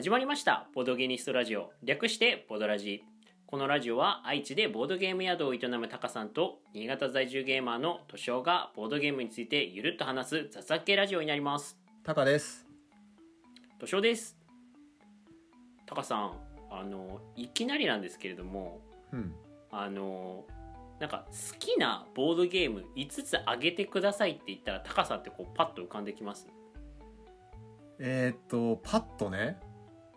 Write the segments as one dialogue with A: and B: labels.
A: 始まりました。ボードゲニストラジオ。略してボドラジ。このラジオは愛知でボードゲーム宿を営むタカさんと新潟在住ゲーマーのトシオがボードゲームについてゆるっと話す雑談系ラジオになります。
B: タカです。
A: トシオです。タカさんあのいきなりなんですけれども
B: うん。
A: あのなんか好きなボードゲーム5つあげてくださいって言ったらタカさんってこうパッと浮かんできます？
B: えー、っとパッとね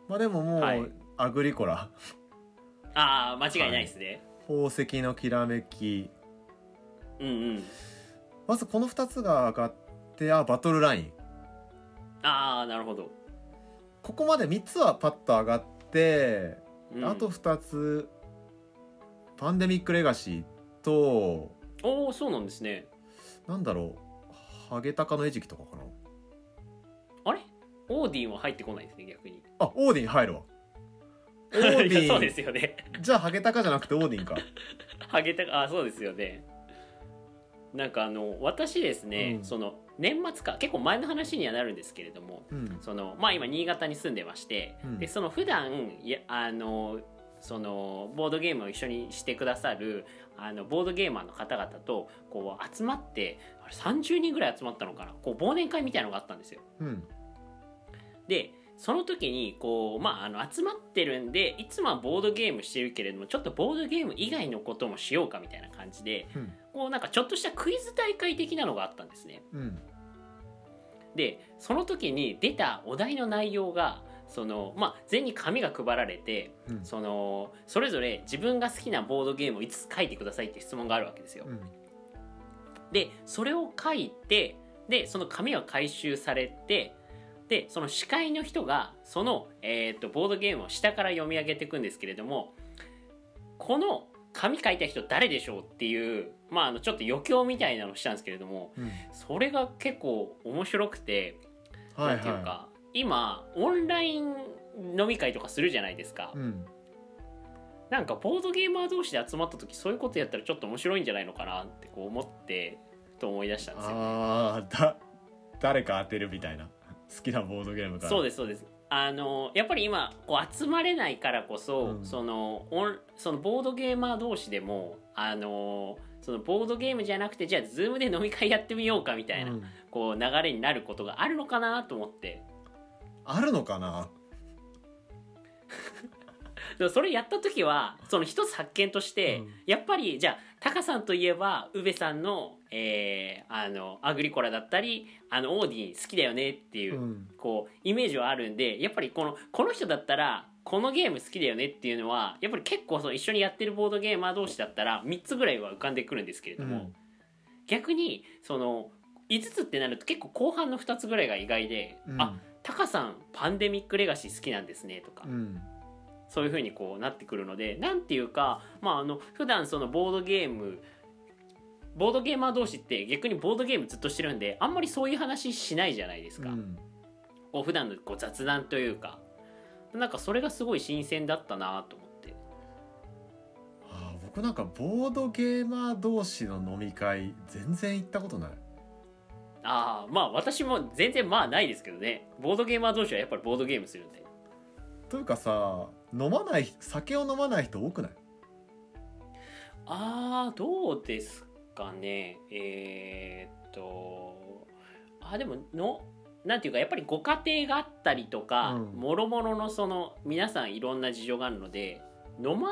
B: まあでももう、
A: はい。
B: アグリコラ。
A: ああ間違いないですね、
B: 宝石のきらめき。
A: うんうん。
B: まずこの2つが上がってあバトルライン。
A: ああなるほど、
B: ここまで3つはパッと上がって、
A: うん。
B: あと2つパンデミックレガシーと
A: おおそうなんですね。
B: なんだろうハゲタカの餌食とかかな？
A: オーディンは入ってこないですね逆に。
B: あオーディン入るわ。オーデ
A: いやそう
B: ィン
A: ですよね。
B: じゃあハゲタカじゃなくてオーディンか。
A: ハゲタあそうですよね。なんかあの私ですね、
B: うん。
A: その年末か結構前の話にはなるんですけれども
B: うん。
A: そのまあ今新潟に住んでまして、
B: うん。
A: でその普段いやあのそのボードゲームを一緒にしてくださるあのボードゲーマーの方々とこう集まってあれ30人ぐらい集まったのかな。こう忘年会みたいなのがあったんですよ。
B: うん
A: でその時にこうまああの集まってるんでいつもはボードゲームしてるけれどもちょっとボードゲーム以外のこともしようかみたいな感じで
B: うん。
A: こうなんかちょっとしたクイズ大会的なのがあったんですね。
B: うん。
A: でその時に出たお題の内容がそのまあ全に紙が配られて
B: うん。
A: そのそれぞれ自分が好きなボードゲームを5つ書いてくださいって質問があるわけですよ。
B: うん。
A: でそれを書いてでその紙は回収されてでその司会の人がその、えー、とボードゲームを下から読み上げていくんですけれどもこの紙書いた人誰でしょうっていう、まあ、あのちょっと余興みたいなのをしたんですけれども
B: うん。
A: それが結構面白くて、
B: はい
A: なんていうか
B: は
A: 今オンライン飲み会とかするじゃないですか、
B: いうん。
A: なんかボードゲーマー同士で集まった時そういうことやったらちょっと面白いんじゃないのかなってこう思ってと思い出したんですよ
B: ああだ誰か当てるみたいな好きなボードゲームから。
A: そうですそうです。あのやっぱり今こう集まれないからこそ、
B: うん。
A: そのオンそのボードゲーマー同士でもあのそのボードゲームじゃなくてじゃあズームで飲み会やってみようかみたいな、
B: うん。
A: こう流れになることがあるのかなと思って。
B: あるのかな？
A: それやった時はその一つ発見として、
B: うん。
A: やっぱりじゃあタカさんといえば宇部さんの,、えーあのアグリコラだったりあのオーディン好きだよねっていう、
B: うん。
A: こうイメージはあるんでやっぱりこのこの人だったらこのゲーム好きだよねっていうのはやっぱり結構その一緒にやってるボードゲーマー同士だったら3つぐらいは浮かんでくるんですけれども、
B: うん。
A: 逆にその5つってなると結構後半の2つぐらいが意外で「
B: うん。
A: あタカさんパンデミックレガシー好きなんですね」とか、
B: うん
A: そういう風にこうなってくるのでなんていうかまああの普段そのボードゲームボードゲーマー同士って逆にボードゲームずっとしてるんであんまりそういう話しないじゃないですか。
B: うん。
A: こう普段のこう雑談というか。なんかそれがすごい新鮮だったなと思って。
B: あー僕なんかボードゲーマー同士の飲み会全然行ったことない。
A: ああまあ私も全然まあないですけどね。ボードゲーマー同士はやっぱりボードゲームするんで
B: というかさ飲まない酒を飲まない人多くない？
A: ああどうですかね。えー、っとあでものなんていうかやっぱりご家庭があったりとか
B: うん。
A: もろもろのその皆さんいろんな事情があるので飲ま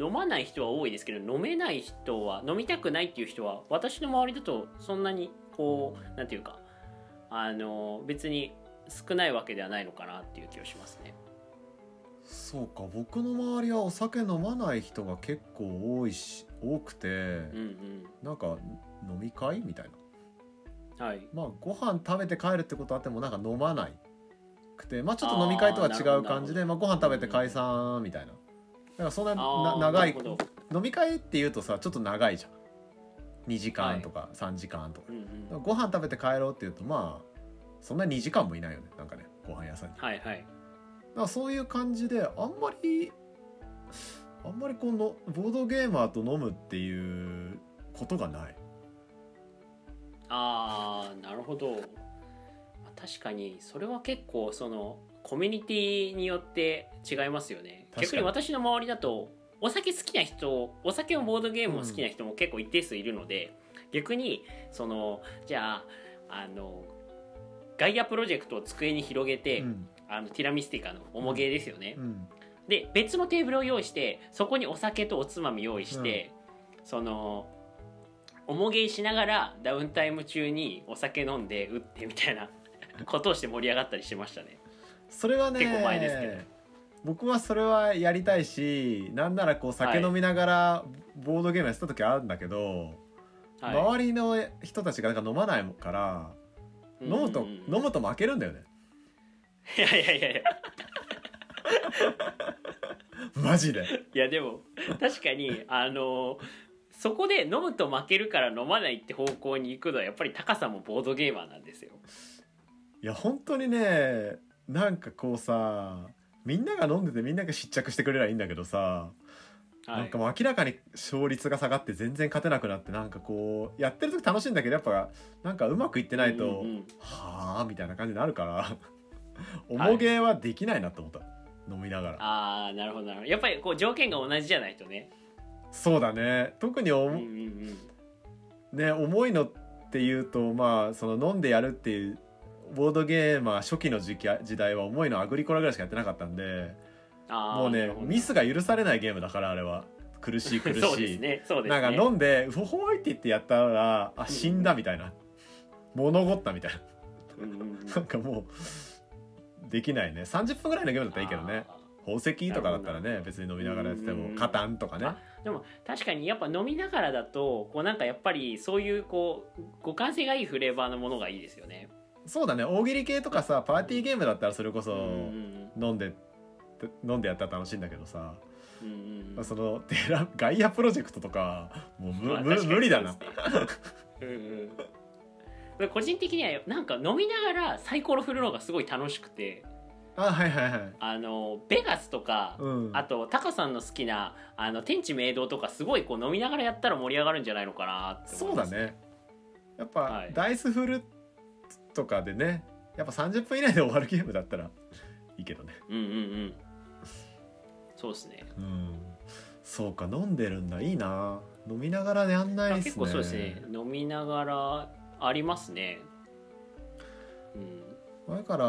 A: 飲まない人は多いですけど飲めない人は飲みたくないっていう人は私の周りだとそんなにこうなんていうかあの別に少ないわけではないのかなっていう気がしますね。
B: そうか僕の周りはお酒飲まない人が結構多いし多くて、
A: うん
B: なんか飲み会みたいな。
A: うんはい。
B: まあご飯食べて帰るってことあってもなんか飲まないくてまあちょっと飲み会とは違う感じでまあ、ご飯食べて解散みたいな。だからそんなな長い飲み会っていうとさちょっと長いじゃん。2時間とか3時間とか,、
A: うんうん。
B: ご飯食べて帰ろうっていうとまあそんな2時間もいないよね。なんかねご飯屋さんに。だか
A: はい。はい
B: らそういう感じであんまりあんまりこのボードゲーマーと飲むっていうことがない。
A: ああなるほど。まあ確かにそれは結構そのコミュニティによって違いますよね。逆に私の周りだとお酒好きな人お酒もボードゲームも好きな人も結構一定数いるので、逆にそのじゃああのガイアプロジェクトを机に広げて、
B: うん。
A: あのティラミスティカのおもげですよね、
B: うん。
A: で別のテーブルを用意してそこにお酒とおつまみ用意して、そのおもげしながらダウンタイム中にお酒飲んで打ってみたいな ことをして盛り上がったりしてましたね。
B: それはね
A: 結構前ですけど。
B: 僕はそれはやりたいしなんならこう酒飲みながらボードゲームやってた時あるんだけど、
A: はい、
B: 周りの人たちがなんか飲まないから、飲むと、飲むと負けるんだよね。
A: いやいやいやいや。
B: マジで。
A: いやでも確かにあのそこで飲むと負けるから飲まないって方向に行くのはやっぱり高さもボードゲーマーなんですよ。
B: いや本当にねなんかこうさみんなが飲んでてみんなが失着してくれりゃいいんだけどさ、
A: はい、
B: なんかもう明らかに勝率が下がって全然勝てなくなってなんかこうやってる時楽しいんだけどやっぱなんかうまくいってないと、
A: うんうん。うん
B: はあみたいな感じになるからおもげはできないなと思った、飲みながら。
A: ああなるほどなるほど。やっぱりこう条件が同じじゃないとね。
B: そうだね。特にお、
A: うんうんうん。
B: ね重いのっていうとまあその飲んでやるっていうボードゲーマー初期の時期時代は重いのアグリコラぐらいしかやってなかったんでもうねミスが許されないゲームだからあれは。苦しい 苦しい。
A: そうですね。そうですね。
B: なんか飲んで「フォホイって言ってやったらあ死んだみたいな。物ごったみたいな。なんかもうできないね。30分ぐらいのゲームだったらいいけどね。
A: あ
B: 宝石とかだったらね別に飲みながらやっててもカタンとかね。
A: でも確かにやっぱ飲みながらだとこうなんかやっぱりそういうこう互換性がいいフレーバーのものがいいですよね。
B: そうだね。大喜利系とかさパーティーゲームだったらそれこそ飲んで飲んでやったら楽しいんだけどさ
A: うんうんうん。
B: そのテラ ガイアプロジェクトとかもうむ、む
A: まあ
B: 無理だな。
A: うんうん。個人的にはなんか飲みながらサイコロ振るのがすごい楽しくて。
B: あはいはいはい。
A: あのベガスとか、
B: うん。
A: あとタカさんの好きなあの天地明堂とかすごいこう飲みながらやったら盛り上がるんじゃないのかなって思います。
B: そうだね。やっぱ、
A: はい。
B: ダイス振るとかでねやっぱ30分以内で終わるゲームだったらいいけどね。
A: うんうんうんそうですね。
B: うん。そうか飲んでるんだ。いいな。飲みながらやんないっすね。
A: 結構そうですね。飲みながらありますね。うん。
B: だから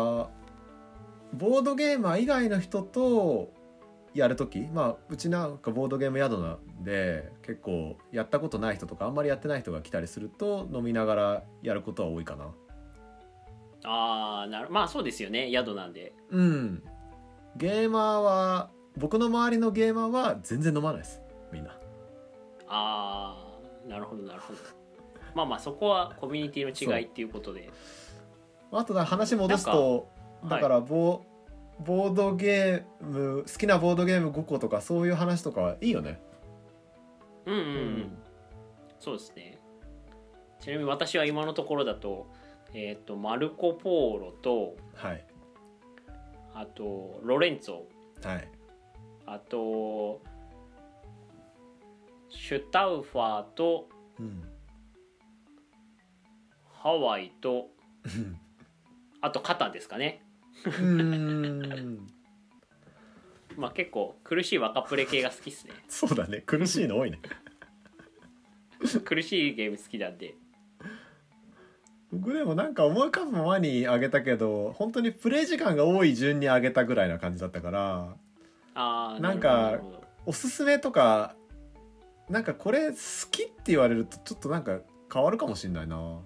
B: ボードゲーマー以外の人とやる時まあうちなんかボードゲーム宿なんで結構やったことない人とかあんまりやってない人が来たりすると飲みながらやることは多いかな。
A: ああなるまあそうですよね。宿なんで。
B: うん。ゲーマーは僕の周りのゲーマーは全然飲まないです。みんな。
A: ああなるほどなるほど。まあまあそこはコミュニティの違いっていうことで。
B: あとだ話戻すとだからボ,、ボードゲーム好きなボードゲーム5個とかそういう話とかはいいよね。
A: うんうんうん、
B: うん。
A: そうですね。ちなみに私は今のところだとえっ、とマルコ・ポーロと
B: はい。
A: あとロレンツォ。
B: はい
A: あとシュタウファーと
B: うん。
A: ハワイとあとカタンですかね。まあ結構苦しい若プレ系が好きっすね。
B: そうだね。苦しいの多いね。
A: 苦しいゲーム好きなんで。
B: 僕でもなんか思い浮かぶままにあげたけど本当にプレイ時間が多い順にあげたぐらいな感じだったから
A: ああ
B: なんかおすすめとかなんかこれ好きって言われるとちょっとなんか変わるかもしんないな。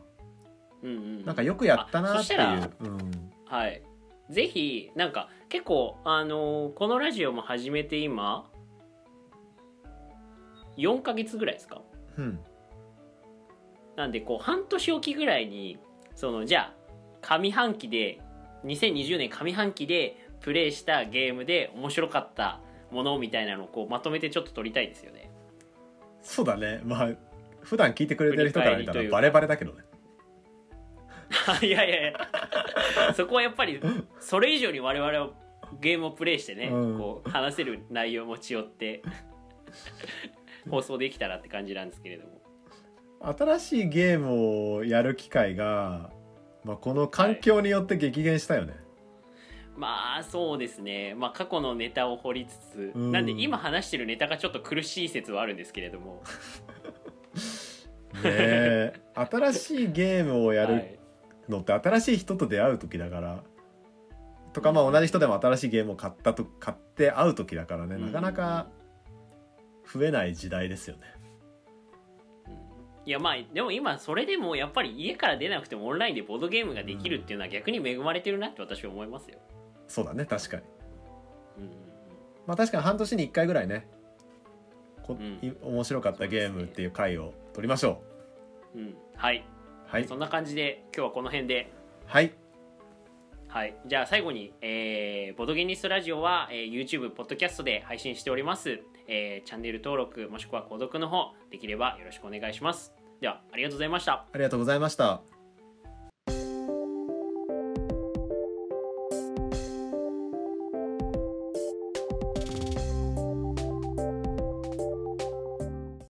A: うんうん、
B: なんかよくやったなっていう。うん。
A: はい。ぜひなんか結構あのーこのラジオも始めて今4ヶ月ぐらいですか？
B: うん。
A: なんでこう半年おきぐらいにそのじゃあ上半期で2020年上半期でプレイしたゲームで面白かったものみたいなのをこうまとめてちょっと撮りたいですよね。
B: そうだね。まあ普段聞いてくれてる人から見たらバレバレだけどね。
A: いやいやいや。そこはやっぱりそれ以上に我々はゲームをプレイしてね、
B: うん。
A: こう話せる内容を持ち寄って放送できたらって感じなんですけれども。
B: 新しいゲームをやる機会が、まあ、この環境によって激減したよね、
A: まあそうですね、まあ、過去のネタを掘りつつ、
B: うん。
A: なんで今話してるネタがちょっと苦しい説はあるんですけれども。
B: ねえ。新しいゲームをやる
A: はい。
B: のって新しい人と出会う時だから。とかまあ同じ人でも新しいゲームを買ったと買って会う時だからね。なかなか増えない時代ですよね。
A: いやまあでも今それでもやっぱり家から出なくてもオンラインでボードゲームができるっていうのは逆に恵まれてるなって私は思いますよ。
B: そうだね確かに。
A: うん
B: まあ確かに半年に1回ぐらいねこ
A: うん。
B: い面白かったゲームっていう回を取りましょ
A: う。んうん、はい、
B: う。はい。
A: そんな感じで今日はこの辺で。
B: はい。
A: はい、じゃあ最後に、えーボドゲニストラジオは、えー YouTube、ポッドキャストで配信しております、えーチャンネル登録もしくは購読の方できればよろしくお願いします。ではありがとうございました。
B: ありがとうございました。